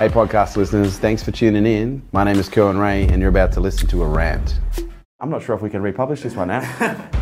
Hey, podcast listeners, thanks for tuning in. My name is Kerwin Rae, and you're about to listen to a rant. I'm not sure if we can republish this one now.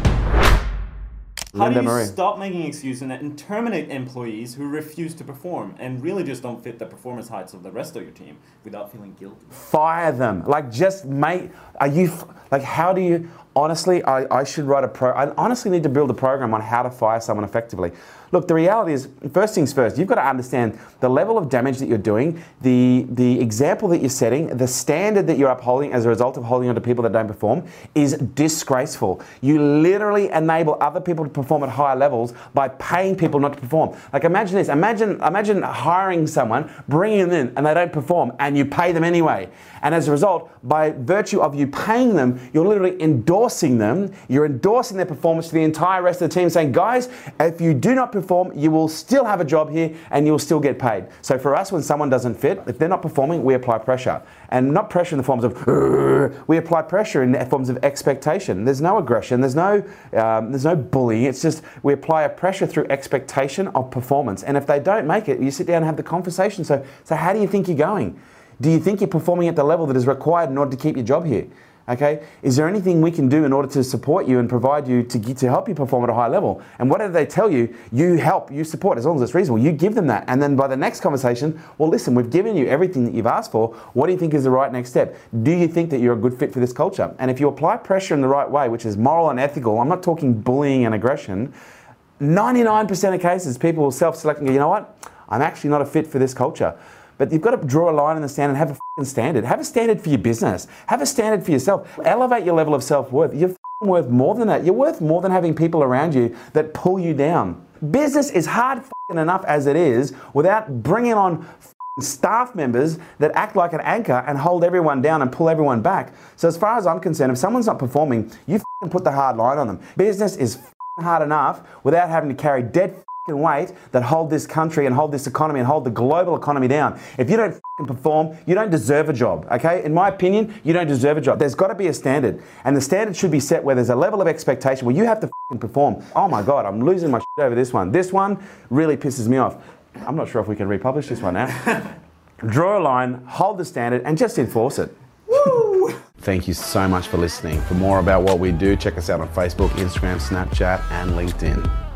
How Linda do you Marie. stop making excuses and terminate employees who refuse to perform and really just don't fit the performance heights of the rest of your team without feeling guilty? Fire them. Like, just make. Are you. f- Like, how do you. Honestly, I, I should write a pro. I honestly need to build a program on how to fire someone effectively. Look, the reality is, first things first, you've got to understand the level of damage that you're doing, the, the example that you're setting, the standard that you're upholding as a result of holding on to people that don't perform is disgraceful. You literally enable other people to perform at higher levels by paying people not to perform. Like imagine this, imagine, imagine hiring someone, bringing them in, and they don't perform, and you pay them anyway. And as a result, by virtue of you paying them, you're literally endorsing them, you're endorsing their performance to the entire rest of the team, saying, guys, if you do not perform, you will still have a job here and you'll still get paid. So for us, when someone doesn't fit, if they're not performing, we apply pressure. And not pressure in the forms of, we apply pressure in the forms of expectation. There's no aggression, there's no, um, there's no bullying. It's just we apply a pressure through expectation of performance. And if they don't make it, you sit down and have the conversation. So, so how do you think you're going? Do you think you're performing at the level that is required in order to keep your job here? Okay, is there anything we can do in order to support you and provide you to, get, to help you perform at a high level? And whatever they tell you, you help, you support as long as it's reasonable. You give them that, and then by the next conversation, well, listen, we've given you everything that you've asked for. What do you think is the right next step? Do you think that you're a good fit for this culture? And if you apply pressure in the right way, which is moral and ethical, I'm not talking bullying and aggression. 99% of cases, people will self-select and go, you know what? I'm actually not a fit for this culture. But you've got to draw a line in the sand and have a standard. Have a standard for your business. Have a standard for yourself. Elevate your level of self-worth. You're fing worth more than that. You're worth more than having people around you that pull you down. Business is hard enough as it is without bringing on staff members that act like an anchor and hold everyone down and pull everyone back. So as far as I'm concerned, if someone's not performing, you put the hard line on them. Business is hard enough without having to carry dead weight that hold this country and hold this economy and hold the global economy down. If you don't perform, you don't deserve a job, okay? In my opinion, you don't deserve a job. There's got to be a standard, and the standard should be set where there's a level of expectation where you have to perform. Oh my God, I'm losing my shit over this one. This one really pisses me off. I'm not sure if we can republish this one now. Draw a line, hold the standard, and just enforce it. Woo! Thank you so much for listening. For more about what we do, check us out on Facebook, Instagram, Snapchat, and LinkedIn.